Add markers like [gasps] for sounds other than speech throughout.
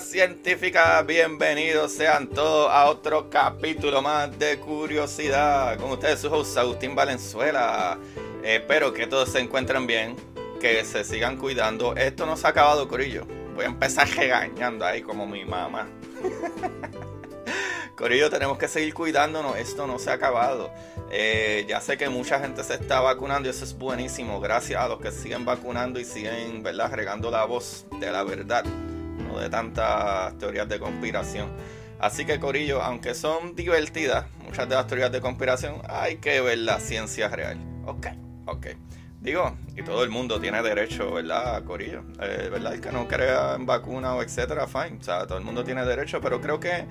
De curiosidad científica, bienvenidos sean todos a otro capítulo más de curiosidad. Con ustedes su host Agustín Valenzuela. espero que todos se encuentren bien, que se sigan cuidando. Esto no se ha acabado, Corillo. Voy a empezar [laughs] regañando ahí como mi mamá. [laughs] Corillo, tenemos que seguir cuidándonos, esto no se ha acabado. Eh, ya sé que mucha gente se está vacunando y eso es buenísimo. Gracias a los que siguen vacunando y siguen, ¿verdad?, regando la voz de la verdad, de tantas teorías de conspiración. Así que, Corillo, aunque son divertidas, muchas de las teorías de conspiración, hay que ver la ciencia real. Ok, ok. Digo, y todo el mundo tiene derecho, ¿verdad, Corillo? Eh, ¿Verdad? El que no crea en vacuna o etcétera, fine. O sea, todo el mundo tiene derecho, pero creo que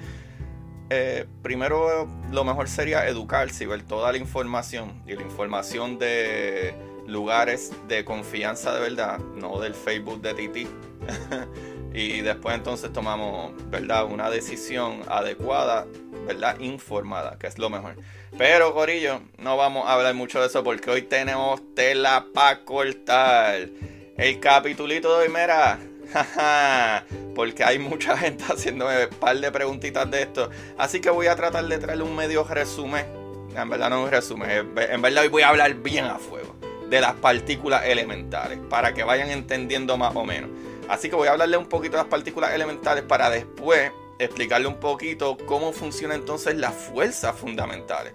eh, primero lo mejor sería educarse y ver toda la información y la información de lugares de confianza de verdad, no del Facebook de Titi. [laughs] y después entonces tomamos, ¿verdad? Una decisión adecuada, ¿verdad? Informada, que es lo mejor. Pero, Corillo, no vamos a hablar mucho de eso porque hoy tenemos tela para cortar. El capitulito de hoy, mira, [laughs] porque hay mucha gente haciéndome un par de preguntitas de esto. Así que voy a tratar de traerle un medio resumen. En verdad no un resumen. En verdad hoy voy a hablar bien a fuego de las partículas elementales. Para que vayan entendiendo más o menos. Así que voy a hablarle un poquito de las partículas elementales para después explicarle un poquito cómo funciona entonces las fuerzas fundamentales.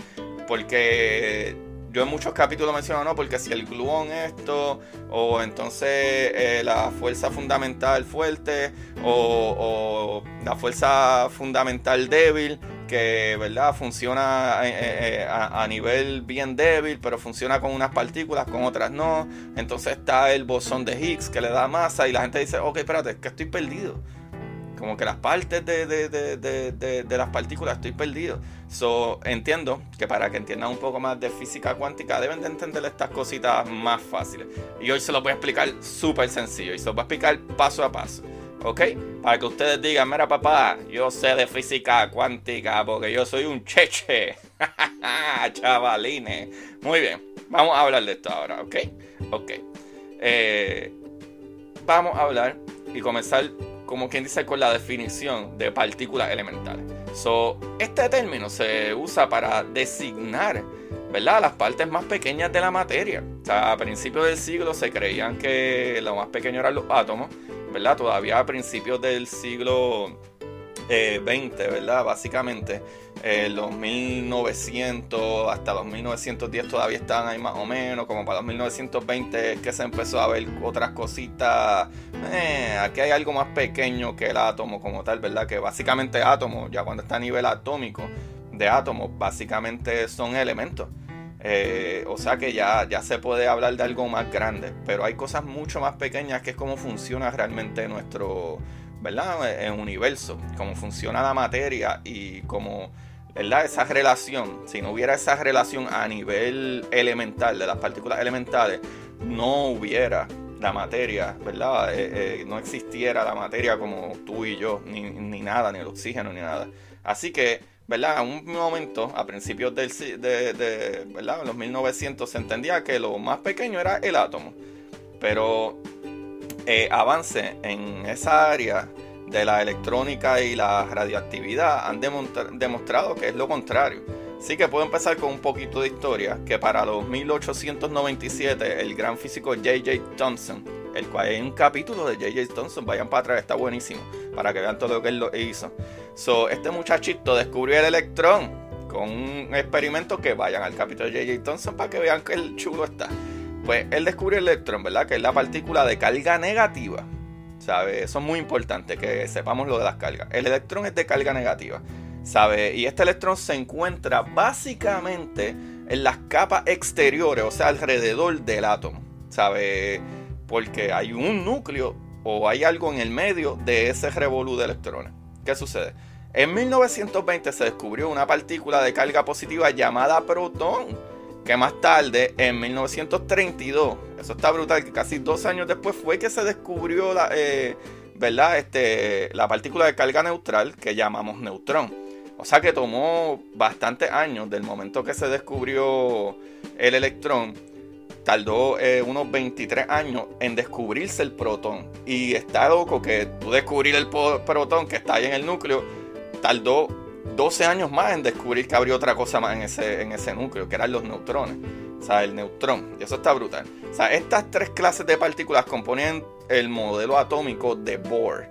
Porque yo en muchos capítulos menciono, no, porque si el gluón esto, o entonces eh, la fuerza fundamental fuerte, o, la fuerza fundamental débil, que verdad funciona eh, eh, a, nivel bien débil, pero funciona con unas partículas, con otras no. Entonces está el bosón de Higgs que le da masa y la gente dice, ok, espérate, es que estoy perdido como que las partes de, las partículas estoy perdido. So, entiendo que para que entiendan un poco más de física cuántica deben de entender estas cositas más fáciles. Y hoy se los voy a explicar súper sencillo y se los voy a explicar paso a paso. ¿Ok? Para que ustedes digan, mira papá, yo sé de física cuántica porque yo soy un cheche. [laughs] Chavalines. Muy bien, vamos a hablar de esto ahora, ¿ok? Ok. Eh, vamos a hablar y comenzar como quien dice, con la definición de partículas elementales. So, este término se usa para designar ¿verdad? las partes más pequeñas de la materia. O sea, a principios del siglo se creían que lo más pequeño eran los átomos, ¿verdad? Todavía a principios del siglo 20, eh, ¿verdad? Básicamente, eh, los 1900 hasta los 1910 todavía estaban ahí más o menos, como para los 1920 es que se empezó a ver otras cositas, eh, aquí hay algo más pequeño que el átomo como tal, ¿verdad? Que básicamente átomo, ya cuando está a nivel atómico de átomos, básicamente son elementos. O sea que ya, ya se puede hablar de algo más grande, pero hay cosas mucho más pequeñas que es cómo funciona realmente nuestro, ¿verdad? En universo, cómo funciona la materia y cómo, ¿verdad? Esa relación, si no hubiera esa relación a nivel elemental de las partículas elementales, no hubiera la materia, ¿verdad? Eh, eh, no existiera la materia como tú y yo, ni, nada, ni el oxígeno, ni nada. Así que, ¿verdad? En un momento, a principios del, de, de, ¿verdad? Los 1900 se entendía que lo más pequeño era el átomo. Pero eh, avance en esa área de la electrónica y la radioactividad han demostrado que es lo contrario. Así que puedo empezar con un poquito de historia, que para los 1897 el gran físico J.J. Thomson, el cual hay un capítulo de J.J. Thomson, vayan para atrás, está buenísimo, para que vean todo lo que él hizo. So, este muchachito descubrió el electrón con un experimento que vayan al capítulo de J.J. Thompson para que vean que el chulo está. Pues él descubrió el electrón, ¿verdad? Que es la partícula de carga negativa. ¿Sabe? Eso es muy importante que sepamos lo de las cargas. El electrón es de carga negativa. ¿Sabe? Y este electrón se encuentra básicamente en las capas exteriores, o sea, alrededor del átomo. ¿Sabe? Porque hay un núcleo o hay algo en el medio de ese revolú de electrones. ¿Qué sucede? En 1920 se descubrió una partícula de carga positiva llamada protón, que más tarde, en 1932, eso está brutal, que casi dos años después fue que se descubrió la, eh, ¿verdad? Este, la partícula de carga neutral que llamamos neutrón. O sea que tomó bastantes años del momento que se descubrió el electrón tardó eh, unos 23 años en descubrirse el protón. Y está loco que tú descubrir el protón que está ahí en el núcleo tardó 12 años más en descubrir que habría otra cosa más en ese, en ese núcleo, que eran los neutrones. O sea, el neutrón. Y eso está brutal. O sea, estas tres clases de partículas componen el modelo atómico de Bohr.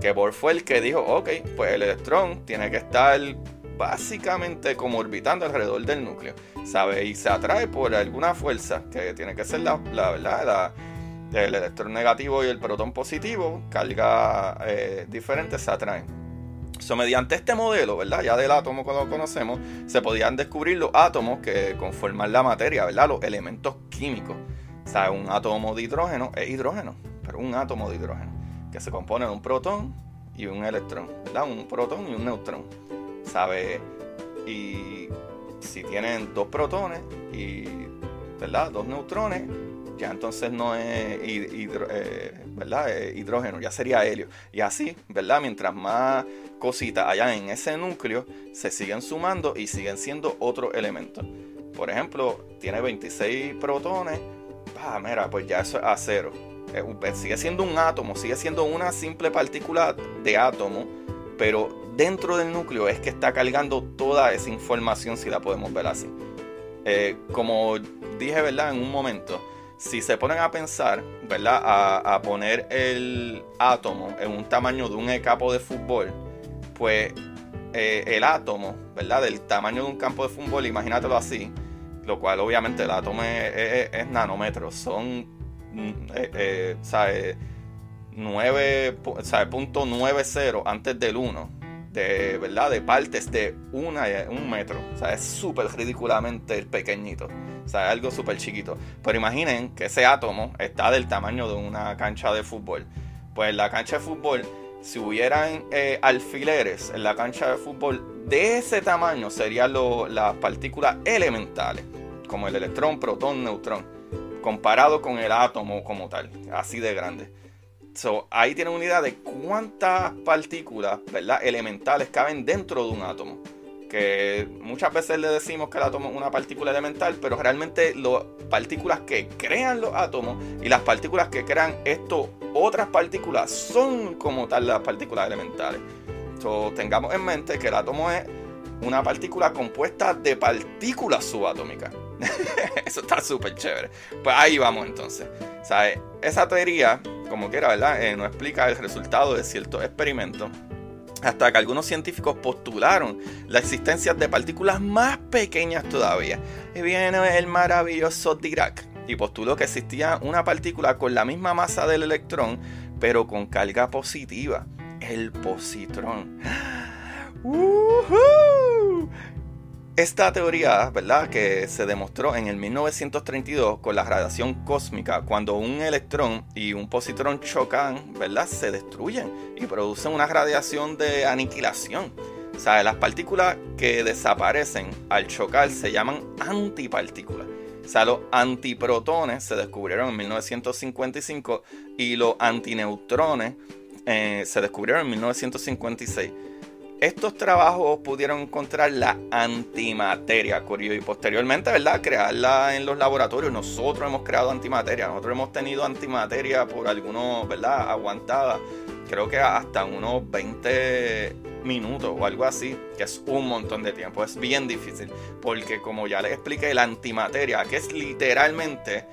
Que Bohr fue el que dijo, ok, pues el electrón tiene que estar básicamente como orbitando alrededor del núcleo. ¿Sabe? Y se atrae por alguna fuerza, que tiene que ser la, verdad, el electrón negativo y el protón positivo, carga eh, diferentes se atraen. Mediante este modelo, ¿verdad? Ya del átomo como lo conocemos, se podían descubrir los átomos que conforman la materia, ¿verdad? Los elementos químicos. O sea, un átomo de hidrógeno es hidrógeno, pero un átomo de hidrógeno, que se compone de un protón y un electrón, ¿verdad? Un protón y un neutrón. ¿Sabe? Y si tienen dos protones y, ¿verdad? Dos neutrones, ya entonces no es eh, ¿verdad? Eh, hidrógeno, ya sería helio. Y así, ¿verdad? Mientras más cositas allá en ese núcleo, se siguen sumando y siguen siendo otros elementos. Por ejemplo, tiene 26 protones, ah, mira, pues ya eso es acero. sigue siendo un átomo, sigue siendo una simple partícula de átomo, pero dentro del núcleo es que está cargando toda esa información, si la podemos ver así. Eh, como dije, ¿verdad? En un momento, si se ponen a pensar, ¿verdad? A, poner el átomo en un tamaño de un capo de fútbol, pues eh, el átomo, ¿verdad? Del tamaño de un campo de fútbol, imagínatelo así, lo cual obviamente el átomo es, nanómetros, son, mm, eh, eh, ¿sabes? 9.90 antes del 1 de, ¿verdad? de partes de una, un metro. O sea, es súper ridículamente pequeñito. O sea, es algo súper chiquito. Pero imaginen que ese átomo está del tamaño de una cancha de fútbol. Pues en la cancha de fútbol, si hubieran eh, alfileres en la cancha de fútbol de ese tamaño, serían las partículas elementales, como el electrón, protón, neutrón, comparado con el átomo como tal, así de grande. So, ahí tienen una idea de cuántas partículas ¿verdad? elementales caben dentro de un átomo que muchas veces le decimos que el átomo es una partícula elemental, pero realmente las partículas que crean los átomos y las partículas que crean esto, otras partículas, son como tal las partículas elementales. So, tengamos en mente que el átomo es una partícula compuesta de partículas subatómicas. [laughs] Eso está súper chévere. Pues ahí vamos entonces. Esa teoría, como quiera, ¿verdad? Eh, nos explica el resultado de ciertos experimentos hasta que algunos científicos postularon la existencia de partículas más pequeñas todavía. Y viene el maravilloso Dirac y postuló que existía una partícula con la misma masa del electrón, pero con carga positiva, el positrón. [gasps] Esta teoría, ¿verdad? Que se demostró en el 1932 con la radiación cósmica, cuando un electrón y un positrón chocan, ¿verdad? Se destruyen y producen una radiación de aniquilación. O sea, las partículas que desaparecen al chocar se llaman antipartículas. O sea, los antiprotones se descubrieron en 1955 y los antineutrones eh, se descubrieron en 1956. Estos trabajos pudieron encontrar la antimateria y posteriormente, ¿verdad? Crearla en los laboratorios. Nosotros hemos creado antimateria. Nosotros hemos tenido antimateria por algunos, ¿verdad? Aguantada. Creo que hasta unos 20 minutos o algo así, que es un montón de tiempo. Es bien difícil. Porque como ya les expliqué, la antimateria, que es literalmente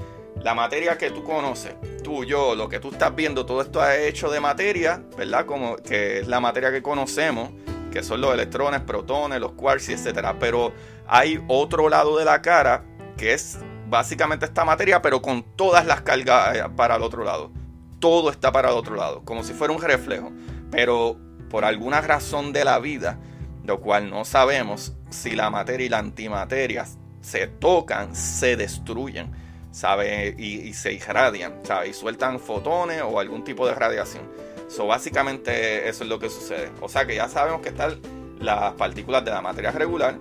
la materia que tú conoces, tú, yo, lo que tú estás viendo, todo esto ha hecho de materia, ¿verdad? Como que es la materia que conocemos que son los electrones, protones, los quarks, etcétera. Pero hay otro lado de la cara que es básicamente esta materia, pero con todas las cargas eh, para el otro lado. Todo está para el otro lado, como si fuera un reflejo. Pero por alguna razón de la vida, lo cual no sabemos, si la materia y la antimateria se tocan, se destruyen, ¿sabe? Y, se irradian, ¿sabe? Y sueltan fotones o algún tipo de radiación. So, básicamente eso es lo que sucede. O sea que ya sabemos que están las partículas de la materia regular,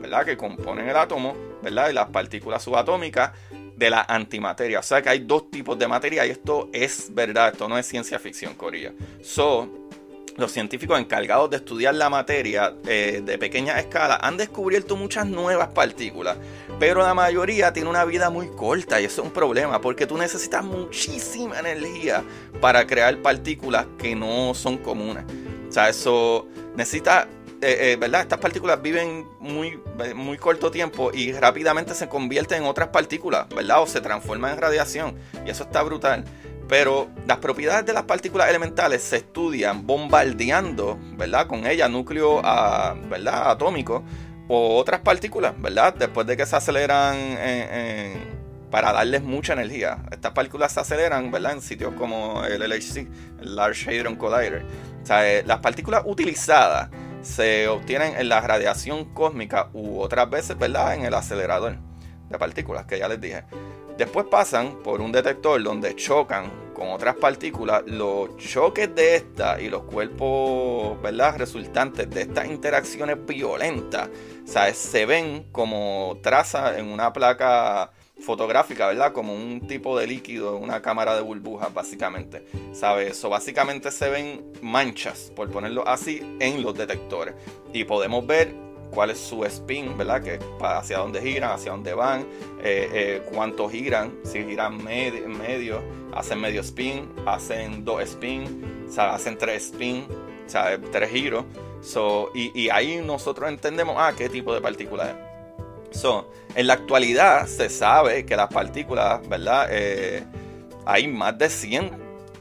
¿verdad? Que componen el átomo, ¿verdad? Y las partículas subatómicas de la antimateria. O sea que hay dos tipos de materia y esto es verdad, esto no es ciencia ficción, Corilla. So, los científicos encargados de estudiar la materia eh, de pequeña escala han descubierto muchas nuevas partículas, pero la mayoría tiene una vida muy corta y eso es un problema porque tú necesitas muchísima energía para crear partículas que no son comunes. O sea, eso necesita, eh, eh, ¿verdad? Estas partículas viven muy, muy corto tiempo y rápidamente se convierten en otras partículas, ¿verdad? O se transforman en radiación y eso está brutal. Pero las propiedades de las partículas elementales se estudian bombardeando, ¿verdad? Con ellas núcleo a, ¿verdad? atómico o otras partículas, ¿verdad? Después de que se aceleran para darles mucha energía. Estas partículas se aceleran, ¿verdad? En sitios como el LHC, el Large Hadron Collider. O sea, eh, las partículas utilizadas se obtienen en la radiación cósmica u otras veces, ¿verdad? En el acelerador de partículas que ya les dije. Después pasan por un detector donde chocan con otras partículas. Los choques de estas y los cuerpos ¿verdad? resultantes de estas interacciones violentas se ven como trazas en una placa fotográfica, ¿verdad? Como un tipo de líquido, una cámara de burbujas, básicamente. ¿Sabes? Eso básicamente se ven manchas, por ponerlo así, en los detectores. Y podemos ver cuál es su spin, ¿verdad? Que hacia dónde giran, hacia dónde van, eh, eh, cuánto giran, si giran medio, medio, hacen medio spin, hacen dos spin, hacen tres spin, o tres giros. Y, ahí nosotros entendemos, ah, qué tipo de partícula es. En la actualidad se sabe que las partículas, ¿verdad? Eh, hay más de 100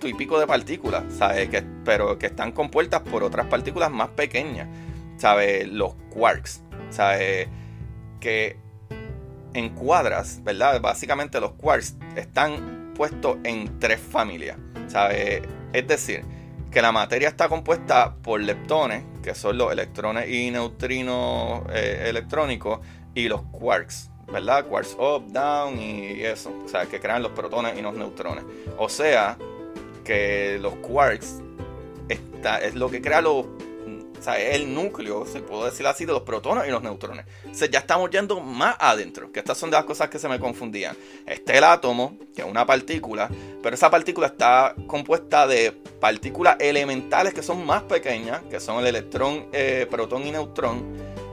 y pico de partículas, ¿sabes? Pero que están compuestas por otras partículas más pequeñas. ¿Sabe? Los quarks, ¿sabe? Que en cuadras, ¿verdad? Básicamente los quarks están puestos en tres familias, ¿sabe? Es decir, que la materia está compuesta por leptones, que son los electrones y neutrinos eh, electrónicos, y los quarks, ¿verdad? Quarks up, down y eso, o sea, que crean los protones y los neutrones. O sea, que los quarks está, es lo que crea los es el núcleo, se puede decir así, de los protones y los neutrones. O sea, ya estamos yendo más adentro, que estas son de las cosas que se me confundían. Este el átomo, que es una partícula, pero esa partícula está compuesta de partículas elementales que son más pequeñas, que son el electrón, eh, protón y neutrón.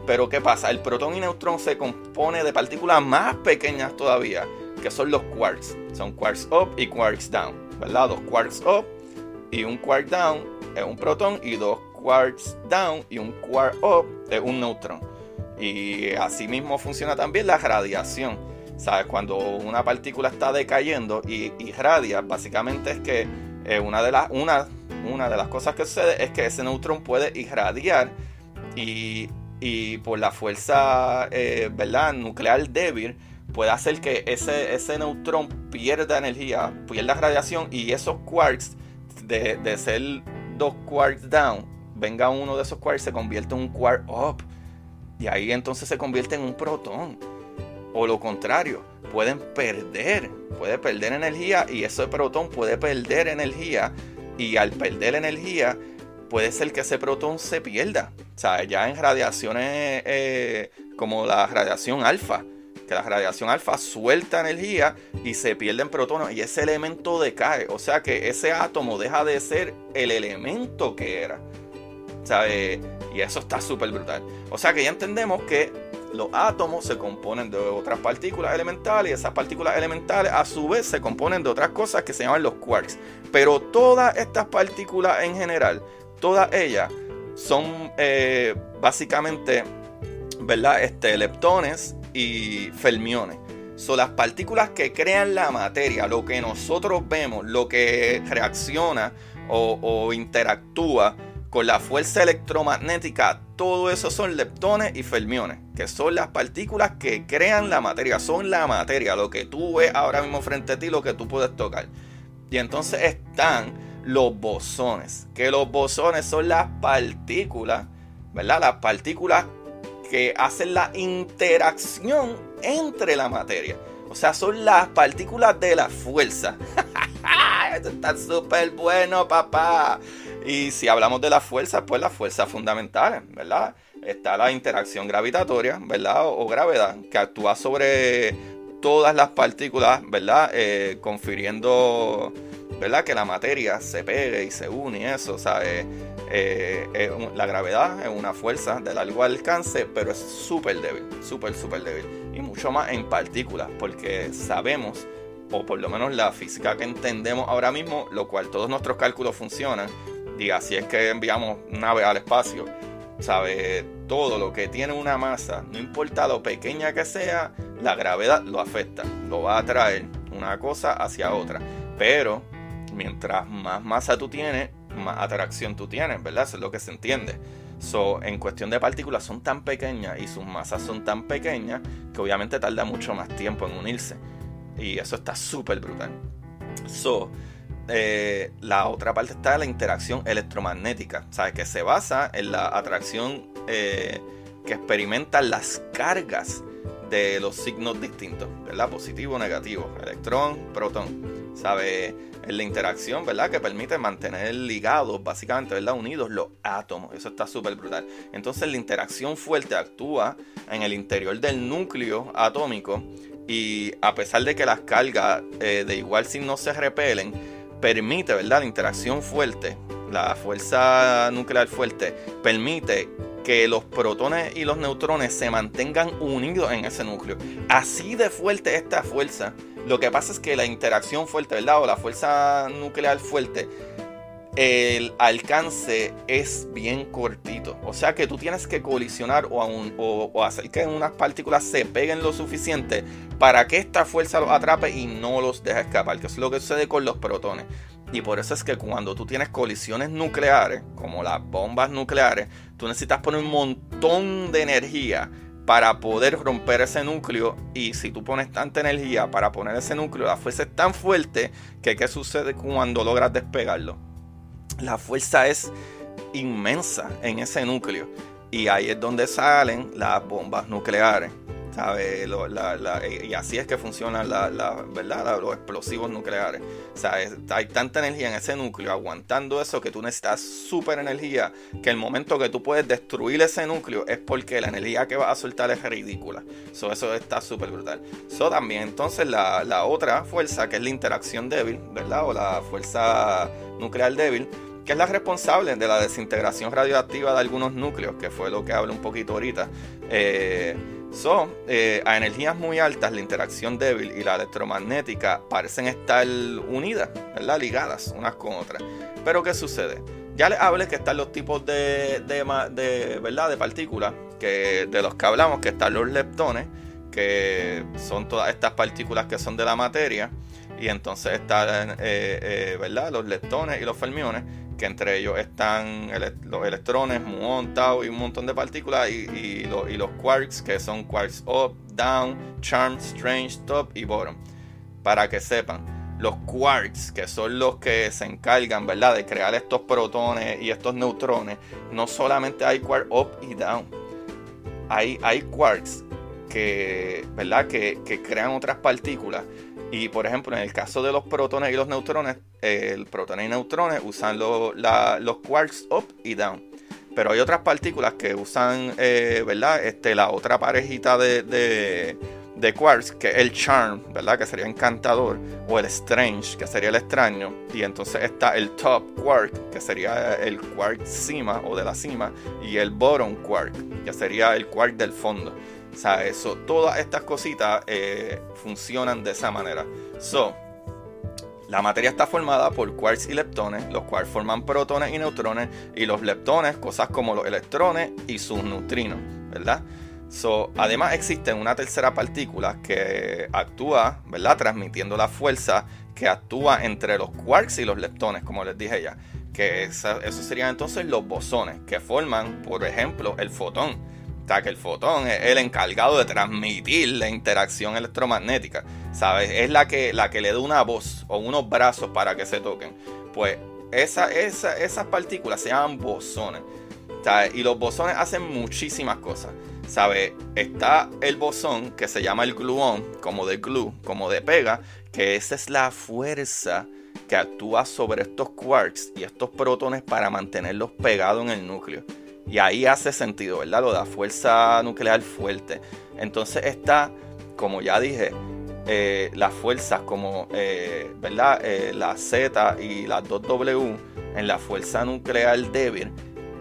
Pero ¿qué pasa? El protón y neutrón se compone de partículas más pequeñas todavía, que son los quarks. Son quarks up y quarks down, ¿verdad? Dos quarks up y un quark down es un protón y dos quarks down y un quark up es un neutrón. Y así mismo funciona también la radiación. ¿Sabes? Cuando una partícula está decayendo y irradia, básicamente es que eh, una, de las, una, una de las cosas que sucede es que ese neutrón puede irradiar y, por la fuerza eh, ¿verdad? nuclear débil puede hacer que ese, ese neutrón pierda energía, pierda radiación y esos quarks de, de ser dos quarks down venga uno de esos quarks se convierte en un quark up. Y ahí entonces se convierte en un protón. O lo contrario, pueden perder, puede perder energía y ese protón puede perder energía. Y al perder energía, puede ser que ese protón se pierda. O sea, ya en radiaciones eh, como la radiación alfa, que la radiación alfa suelta energía y se pierden protones y ese elemento decae. O sea que ese átomo deja de ser el elemento que era. Y eso está súper brutal. O sea que ya entendemos que los átomos se componen de otras partículas elementales y esas partículas elementales a su vez se componen de otras cosas que se llaman los quarks. Pero todas estas partículas en general, todas ellas son eh, básicamente, ¿verdad? Este, leptones y fermiones. Son las partículas que crean la materia, lo que nosotros vemos, lo que reacciona o interactúa con la fuerza electromagnética, todo eso son leptones y fermiones, que son las partículas que crean la materia, son la materia, lo que tú ves ahora mismo frente a ti, lo que tú puedes tocar. Y entonces están los bosones, que los bosones son las partículas, ¿verdad? Las partículas que hacen la interacción entre la materia. O sea, son las partículas de la fuerza. [laughs] Esto está súper bueno, papá. Y si hablamos de las fuerzas, pues las fuerzas fundamentales, ¿verdad? Está la interacción gravitatoria, ¿verdad? O, gravedad, que actúa sobre todas las partículas, ¿verdad? Eh, confiriendo, ¿verdad? Que la materia se pegue y se une y eso, ¿sabes? Eh, la gravedad es una fuerza de largo alcance, pero es súper débil, súper, súper débil. Y mucho más en partículas, porque sabemos, o por lo menos la física que entendemos ahora mismo, lo cual todos nuestros cálculos funcionan, y así es que enviamos nave al espacio, sabe todo lo que tiene una masa, no importa lo pequeña que sea, la gravedad lo afecta, lo va a traer una cosa hacia otra. Pero mientras más masa tú tienes, más atracción tú tienes, ¿verdad? Eso es lo que se entiende. So, en cuestión de partículas son tan pequeñas y sus masas son tan pequeñas que obviamente tarda mucho más tiempo en unirse. Y eso está súper brutal. So, eh, la otra parte está la interacción electromagnética, ¿sabes? Que se basa en la atracción eh, que experimentan las cargas de los signos distintos, ¿verdad? Positivo, negativo, electrón, protón, ¿sabe? En la interacción, ¿verdad? Que permite mantener ligados, básicamente, ¿verdad? Unidos los átomos. Eso está súper brutal. Entonces la interacción fuerte actúa en el interior del núcleo atómico y a pesar de que las cargas eh, de igual signo se repelen, permite, ¿verdad? La interacción fuerte, la fuerza nuclear fuerte, permite que los protones y los neutrones se mantengan unidos en ese núcleo. Así de fuerte esta fuerza. Lo que pasa es que la interacción fuerte, ¿verdad? O la fuerza nuclear fuerte, el alcance es bien cortito. O sea que tú tienes que colisionar o, o, hacer que unas partículas se peguen lo suficiente para que esta fuerza los atrape y no los deje escapar. Que es lo que sucede con los protones. Y por eso es que cuando tú tienes colisiones nucleares, como las bombas nucleares, tú necesitas poner un montón de energía para poder romper ese núcleo. Y si tú pones tanta energía para poner ese núcleo, la fuerza es tan fuerte que ¿qué sucede cuando logras despegarlo? La fuerza es inmensa en ese núcleo. Y ahí es donde salen las bombas nucleares. Y así es que funcionan la, ¿verdad? los explosivos nucleares. hay tanta energía en ese núcleo aguantando eso que tú necesitas súper energía que el momento que tú puedes destruir ese núcleo es porque la energía que vas a soltar es ridícula. eso está súper brutal. So, también entonces la, la otra fuerza que es la interacción débil, ¿verdad? O la fuerza nuclear débil que es la responsable de la desintegración radioactiva de algunos núcleos, que fue lo que hablo un poquito ahorita. Eh, eh, a energías muy altas, la interacción débil y la electromagnética parecen estar unidas, ¿verdad? ligadas unas con otras. Pero ¿qué sucede? Ya les hablé que están los tipos de, de, ¿verdad? de partículas que, de los que hablamos, que están los leptones, que son todas estas partículas que son de la materia, y entonces están eh, eh, ¿verdad? los leptones y los fermiones, que entre ellos están los electrones, muón, tau y un montón de partículas, y, los quarks, que son quarks up, down, charm, strange, top y bottom. Para que sepan, los quarks, que son los que se encargan, ¿verdad?, de crear estos protones y estos neutrones, no solamente hay quark up y down, hay, hay quarks que, ¿verdad?, que, crean otras partículas y por ejemplo, en el caso de los protones y los neutrones, el protones y neutrones usan los quarks up y down. Pero hay otras partículas que usan, eh, ¿verdad? Este, la otra parejita de, de, quarks, que es el charm, ¿verdad? Que sería encantador. O el strange, que sería el extraño. Y entonces está el top quark, que sería el quark cima o de la cima. Y el bottom quark, que sería el quark del fondo. O sea, eso, todas estas cositas eh, funcionan de esa manera. So, la materia está formada por quarks y leptones, los cuales forman protones y neutrones, y los leptones, cosas como los electrones y sus neutrinos, ¿verdad? So, además existe una tercera partícula que actúa, ¿verdad? Transmitiendo la fuerza que actúa entre los quarks y los leptones, como les dije ya que esos serían entonces los bosones, que forman, por ejemplo, el fotón. Que el fotón es el encargado de transmitir la interacción electromagnética, ¿sabes? Es la que, la que le da una voz o unos brazos para que se toquen. Pues esa, esa, esas partículas se llaman bosones. Y los bosones hacen muchísimas cosas. ¿Sabe? Está el bosón que se llama el gluón, como de glue, como de pega, que esa es la fuerza que actúa sobre estos quarks y estos protones para mantenerlos pegados en el núcleo. Y ahí hace sentido, ¿verdad? Lo da fuerza nuclear fuerte. Entonces está, como ya dije, eh, las fuerzas como, eh, ¿verdad? Eh, la Z y las 2W en la fuerza nuclear débil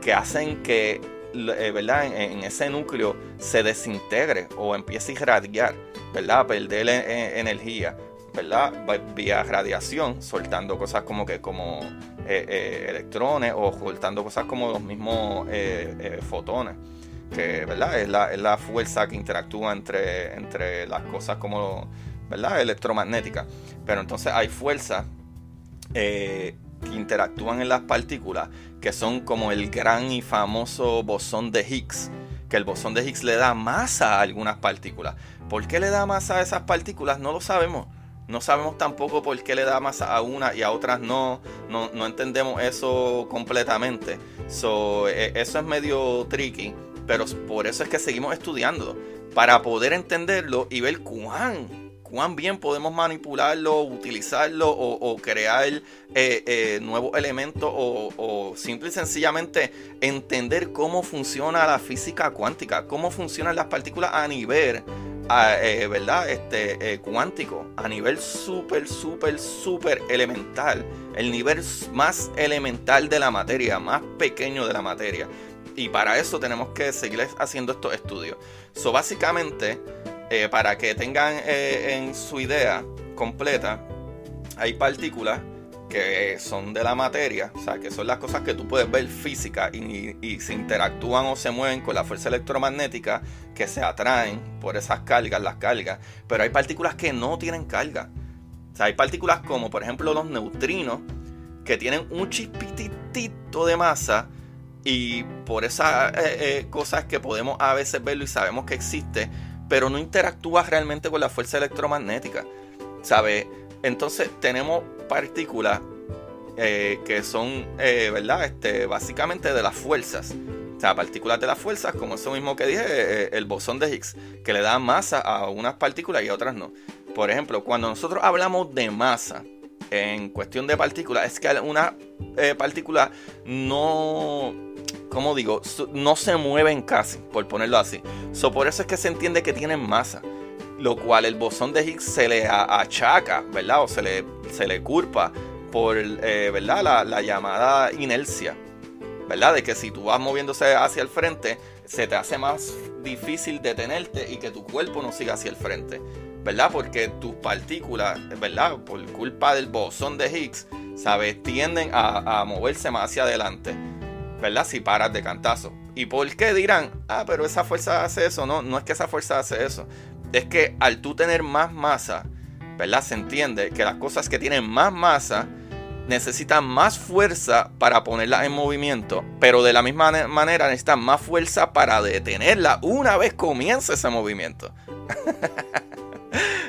que hacen que ¿verdad? En, ese núcleo se desintegre o empiece a irradiar, ¿verdad? perder energía, ¿verdad? Vía radiación, soltando cosas como que como eh, eh, electrones o soltando cosas como los mismos fotones. Que ¿verdad? Es, la, es la fuerza que interactúa entre, entre las cosas como ¿verdad? electromagnéticas. Pero entonces hay fuerza que interactúan en las partículas que son como el gran y famoso bosón de Higgs, que el bosón de Higgs le da masa a algunas partículas. ¿Por qué le da masa a esas partículas? No lo sabemos. No sabemos tampoco por qué le da masa a una y a otras no. No, entendemos eso completamente. E, eso es medio tricky, pero por eso es que seguimos estudiando. Para poder entenderlo y ver cuán cuán bien podemos manipularlo, utilizarlo o, crear eh, eh, nuevos elementos o, simple y sencillamente entender cómo funciona la física cuántica, cómo funcionan las partículas a nivel, eh, ¿verdad? Este, cuántico, a nivel súper, súper, súper elemental, el nivel más elemental de la materia, más pequeño de la materia. Y para eso tenemos que seguir haciendo estos estudios. So, básicamente, eh, para que tengan eh, en su idea completa, hay partículas que son de la materia, o sea, que son las cosas que tú puedes ver física y, se interactúan o se mueven con la fuerza electromagnética que se atraen por esas cargas, las cargas. Pero hay partículas que no tienen carga. O sea, hay partículas como, por ejemplo, los neutrinos, que tienen un chispitito de masa y por esas eh, cosas que podemos a veces verlo y sabemos que existe, pero no interactúa realmente con la fuerza electromagnética. ¿Sabe? Entonces tenemos partículas eh, que son, eh, ¿verdad? Este, básicamente de las fuerzas. O sea, partículas de las fuerzas, como eso mismo que dije, eh, el bosón de Higgs, que le da masa a unas partículas y a otras no. Por ejemplo, cuando nosotros hablamos de masa, en cuestión de partículas, es que una partícula no como digo, no se mueven casi, por ponerlo así. So, por eso es que se entiende que tienen masa. Lo cual el bosón de Higgs se le achaca, ¿verdad? O se le, se le culpa por, eh, ¿verdad? La, llamada inercia, ¿verdad? De que si tú vas moviéndose hacia el frente, se te hace más difícil detenerte y que tu cuerpo no siga hacia el frente, ¿verdad? Porque tus partículas, ¿verdad? Por culpa del bosón de Higgs, ¿sabes? Tienden a, a moverse más hacia adelante. ¿verdad? Si paras de cantazo. ¿Y por qué dirán? Ah, pero esa fuerza hace eso. No, no es que esa fuerza hace eso. Es que al tú tener más masa, ¿verdad? Se entiende que las cosas que tienen más masa necesitan más fuerza para ponerla en movimiento, pero de la misma manera necesitan más fuerza para detenerla una vez comienza ese movimiento. [laughs]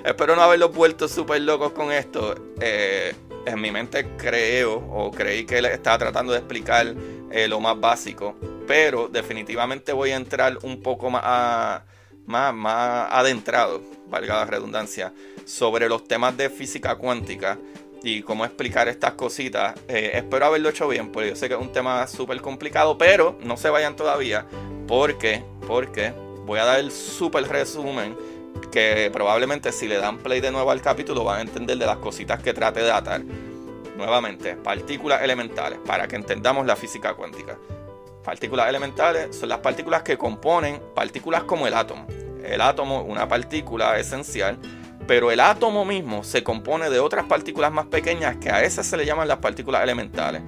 Espero no haberlos vuelto súper locos con esto. Eh, en mi mente creo o creí que estaba tratando de explicar eh, lo más básico, pero definitivamente voy a entrar un poco más, más, más adentrado, valga la redundancia, sobre los temas de física cuántica y cómo explicar estas cositas. Eh, espero haberlo hecho bien, porque yo sé que es un tema súper complicado, pero no se vayan todavía, porque, porque voy a dar el súper resumen que probablemente si le dan play de nuevo al capítulo van a entender de las cositas que trate de atar. Nuevamente, partículas elementales, para que entendamos la física cuántica. Partículas elementales son las partículas que componen partículas como el átomo. El átomo una partícula esencial, pero el átomo mismo se compone de otras partículas más pequeñas que a esas se le llaman las partículas elementales.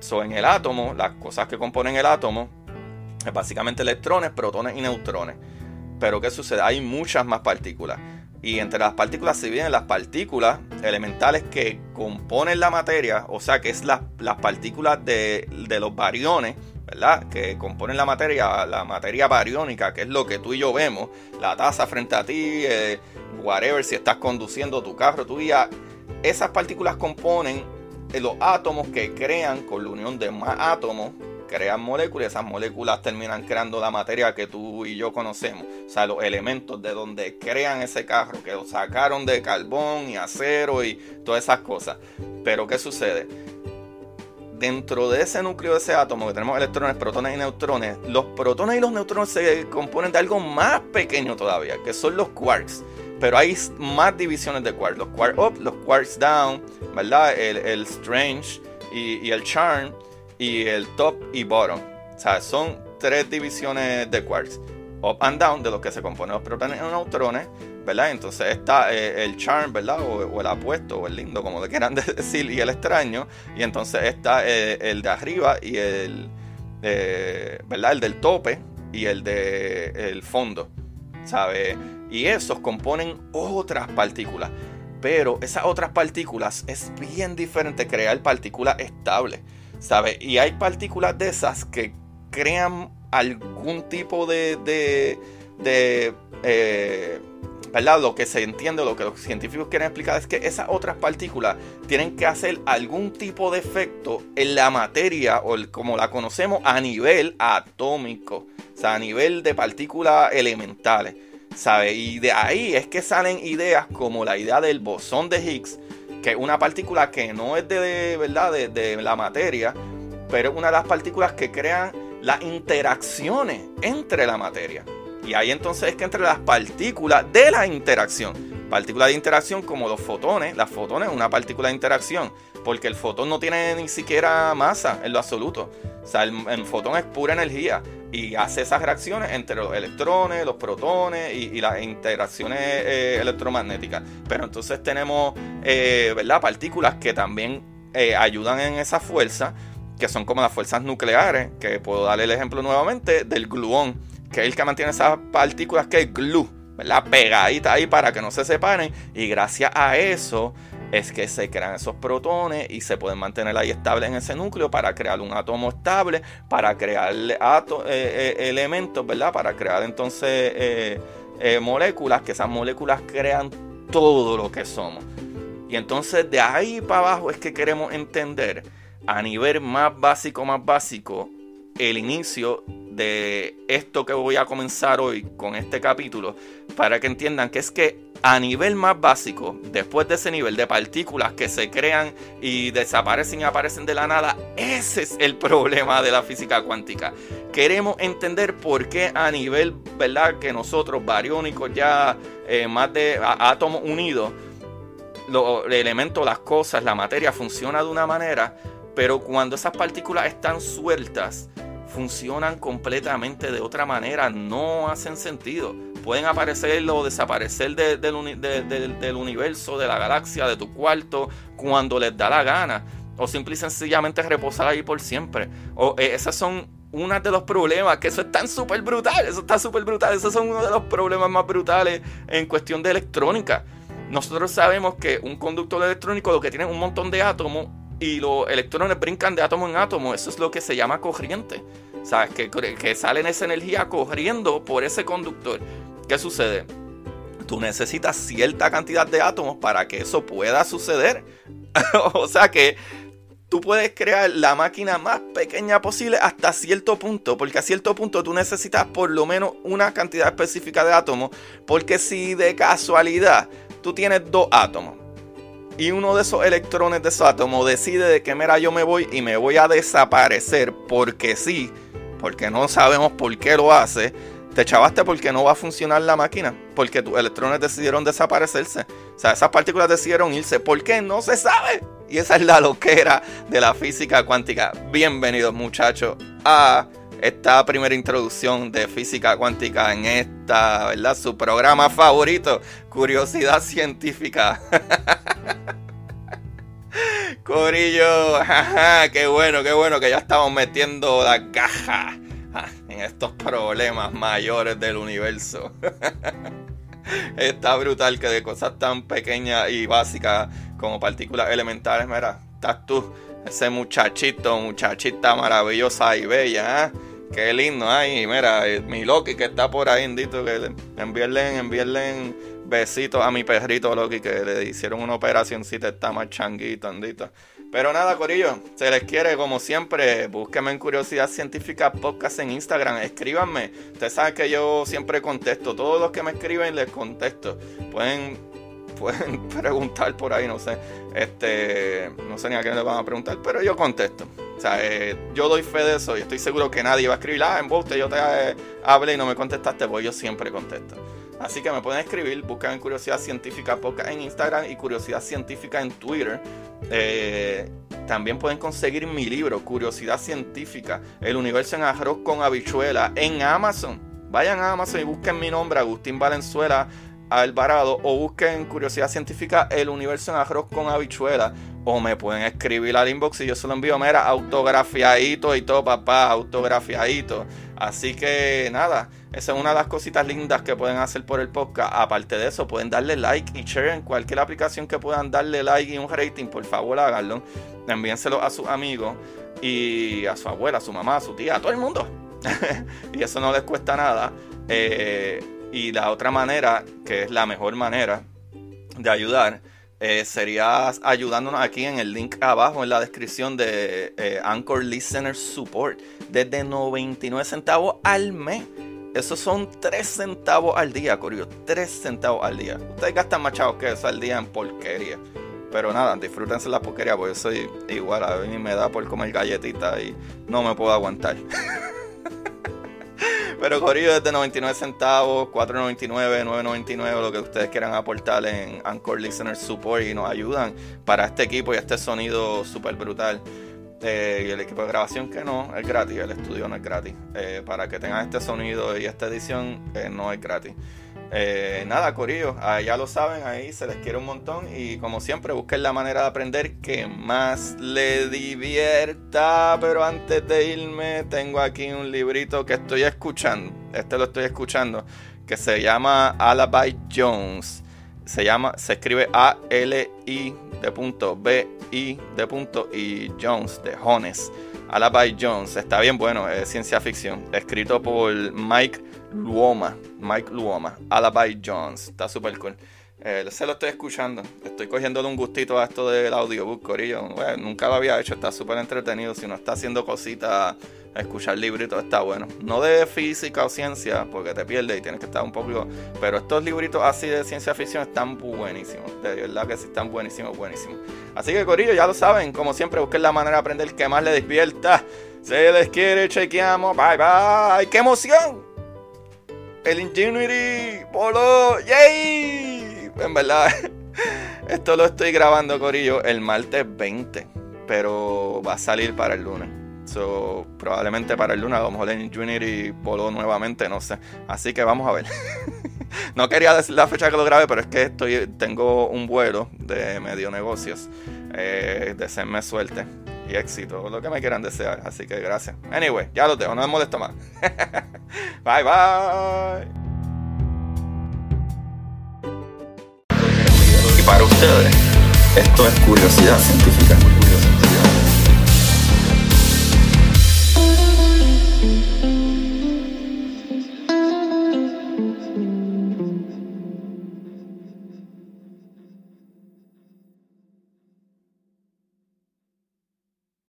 So, en el átomo, las cosas que componen el átomo es básicamente electrones, protones y neutrones. Pero ¿qué sucede? Hay muchas más partículas. Y entre las partículas se dividen las partículas elementales que componen la materia, o sea que es las partículas de, los bariones, ¿verdad? Que componen la materia, la materia bariónica, que es lo que tú y yo vemos, la taza frente a ti, eh, whatever, si estás conduciendo tu carro, tu día. Esas partículas componen los átomos que crean con la unión de más átomos crean moléculas y esas moléculas terminan creando la materia que tú y yo conocemos. O sea, los elementos de donde crean ese carro, que lo sacaron de carbón y acero y todas esas cosas. Pero ¿qué sucede? Dentro de ese núcleo de ese átomo que tenemos electrones, protones y neutrones, los protones y los neutrones se componen de algo más pequeño todavía, que son los quarks pero hay más divisiones de quarks. Los quarks up, los quarks down, ¿verdad? El, strange y, y, el charm y el top y bottom. O sea, son tres divisiones de quarks. Up and down, de los que se componen los protones y neutrones, ¿verdad? Entonces está eh, el charm, ¿verdad? O, el apuesto, o el lindo, como le quieran [laughs] decir, y el extraño. Y entonces está eh, el de arriba y el, ¿verdad? El del tope y el de el fondo, ¿sabes? Y esos componen otras partículas. Pero esas otras partículas es bien diferente crear partículas estables. ¿Sabes? Y hay partículas de esas que crean algún tipo de, de, de eh. Lo que se entiende, lo que los científicos quieren explicar es que esas otras partículas tienen que hacer algún tipo de efecto en la materia o como la conocemos a nivel atómico, o sea, a nivel de partículas elementales, ¿sabes? Y de ahí es que salen ideas como la idea del bosón de Higgs, que es una partícula que no es de, verdad de, la materia, pero es una de las partículas que crean las interacciones entre la materia. Y ahí entonces es que entre las partículas de la interacción, partículas de interacción como los fotones, las fotones es una partícula de interacción, porque el fotón no tiene ni siquiera masa en lo absoluto. O sea, el, fotón es pura energía y hace esas reacciones entre los electrones, los protones y, las interacciones eh, electromagnéticas. Pero entonces tenemos, eh, ¿verdad? Partículas que también eh, ayudan en esa fuerza, que son como las fuerzas nucleares, que puedo darle el ejemplo nuevamente del gluón, que es el que mantiene esas partículas que es glue, ¿verdad? Pegadita ahí para que no se separen y gracias a eso es que se crean esos protones y se pueden mantener ahí estables en ese núcleo para crear un átomo estable, para crear eh, eh, elementos, ¿verdad? Para crear entonces eh, moléculas, que esas moléculas crean todo lo que somos. Y entonces de ahí para abajo es que queremos entender a nivel más básico, más básico, el inicio de esto que voy a comenzar hoy con este capítulo, para que entiendan que es que a nivel más básico, después de ese nivel de partículas que se crean y desaparecen y aparecen de la nada, ese es el [laughs] problema de la física cuántica. Queremos entender por qué a nivel, ¿verdad? Que nosotros, bariónicos, ya eh, más de átomos unidos, los elementos, las cosas, la materia funciona de una manera, pero cuando esas partículas están sueltas, funcionan completamente de otra manera, no hacen sentido pueden aparecer o desaparecer del universo, de la galaxia, de tu cuarto, cuando les da la gana. O simple y sencillamente reposar ahí por siempre. O eh, esas son unos de los problemas, que eso es tan súper brutal, eso está súper brutal, esos son uno de los problemas más brutales en cuestión de electrónica. Nosotros sabemos que un conductor electrónico lo que tiene es un montón de átomos y los electrones brincan de átomo en átomo, eso es lo que se llama corriente. ¿Sabes? Que, que salen esa energía corriendo por ese conductor. ¿Qué sucede? Tú necesitas cierta cantidad de átomos para que eso pueda suceder. [laughs] o sea que tú puedes crear la máquina más pequeña posible hasta cierto punto, porque a cierto punto tú necesitas por lo menos una cantidad específica de átomos, porque si de casualidad tú tienes dos átomos y uno de esos electrones de esos átomos decide de que mira yo me voy y me voy a desaparecer porque sí, porque no sabemos por qué lo hace, te chavaste porque no va a funcionar la máquina, porque tus electrones decidieron desaparecerse. O sea, esas partículas decidieron irse. ¿Por qué? No se sabe. Y esa es la loquera de la física cuántica. Bienvenidos muchachos a esta primera introducción de física cuántica en esta, ¿verdad? Su programa favorito, Curiosidad Científica. [laughs] Corillo, qué bueno, qué bueno que ya estamos metiendo la caja [laughs] en estos problemas mayores del universo. [laughs] Está brutal que de cosas tan pequeñas y básicas como partículas elementales, mira, estás tú, ese muchachito, muchachita maravillosa y bella, ¿eh? Qué lindo, ay, mira, eh, mi Loki que está por ahí, indito, que envíenle, envíenle besitos a mi perrito Loki que le hicieron una te está más changuito, andito. Pero nada, Corillo, se les quiere como siempre. Búsquenme en Curiosidad Científica Podcast en Instagram. Escríbanme. Ustedes saben que yo siempre contesto. Todos los que me escriben les contesto. Pueden, [laughs] pueden preguntar por ahí, no sé. Este, no sé ni a quién le van a preguntar, pero yo contesto. O sea, eh, yo doy fe de eso y estoy seguro que nadie va a escribir, ah, en bote yo te eh, hablé y no me contestaste, pues yo siempre contesto. Así que me pueden escribir, buscan Curiosidad Científica Podcast en Instagram y Curiosidad Científica en Twitter. Eh, también pueden conseguir mi libro, Curiosidad Científica, El Universo en Arroz con Habichuela, en Amazon. Vayan a Amazon y busquen mi nombre, Agustín Valenzuela Alvarado, o busquen Curiosidad Científica, El Universo en Arroz con Habichuela. O me pueden escribir al inbox y yo se lo envío, mira, autografiadito y todo, papá, autografiadito. Así que nada. Esa es una de las cositas lindas que pueden hacer por el podcast. Aparte de eso, pueden darle like y share en cualquier aplicación que puedan darle like y un rating. Por favor, háganlo. Envíenselo a sus amigos y a su abuela, a su mamá, a su tía, a todo el mundo. [laughs] y eso no les cuesta nada. Eh, y la otra manera, que es la mejor manera de ayudar, eh, sería ayudándonos aquí en el link abajo en la descripción de eh, Anchor Listener Support desde 99 centavos al mes. Esos son 3 centavos al día, Corio. 3 centavos al día. Ustedes gastan más chavos que eso al día en porquería. Pero nada, disfrútense la porquería porque yo soy igual. A mí me da por comer galletitas y no me puedo aguantar. [laughs] Pero Corillo desde 99 centavos, 4.99, 9.99, lo que ustedes quieran aportar en Anchor Listener Support y nos ayudan para este equipo y este sonido súper brutal. Eh, y el equipo de grabación que no es gratis, el estudio no es gratis. Eh, para que tengan este sonido y esta edición eh, no es gratis. Nada, Corillo, ya lo saben, ahí se les quiere un montón y como siempre busquen la manera de aprender que más le divierta. Pero antes de irme, tengo aquí un librito que estoy escuchando. Este lo estoy escuchando, que se llama Alibi Jones. Se llama, se escribe A-L-I de punto B I de punto y Jones de Jones. Alibi Jones, está bien bueno, es ciencia ficción. Escrito por Mike Luoma. Mike Luoma. Alibi Jones, está súper cool. Eh, se lo estoy escuchando. Estoy cogiendo un gustito a esto del audiobook, Corillo. nunca lo había hecho, está súper entretenido. Si no está haciendo cositas escuchar libritos está bueno. No de física o ciencia, porque te pierdes y tienes que estar un poco. Pero estos libritos así de ciencia ficción están buenísimos. De verdad que sí están buenísimos, buenísimos. Así que, Corillo, ya lo saben. Como siempre, busquen la manera de aprender que más les despierta. Se les quiere, chequeamos. Bye, bye. ¡Qué emoción! El Ingenuity Polo. ¡Yay! En verdad, [laughs] esto lo estoy grabando, Corillo, el martes 20. Pero va a salir para el lunes. So, probablemente para el lunes a lo mejor en Junior y Polo nuevamente, no sé. Así que vamos a ver. [laughs] no quería decir la fecha que lo grabe, pero es que estoy, tengo un vuelo de medio negocios. Eh, deseenme suerte y éxito, lo que me quieran desear. Así que gracias. Anyway, ya lo tengo, no me molesto más. [laughs] bye bye. Y para ustedes, esto es curiosidad científica.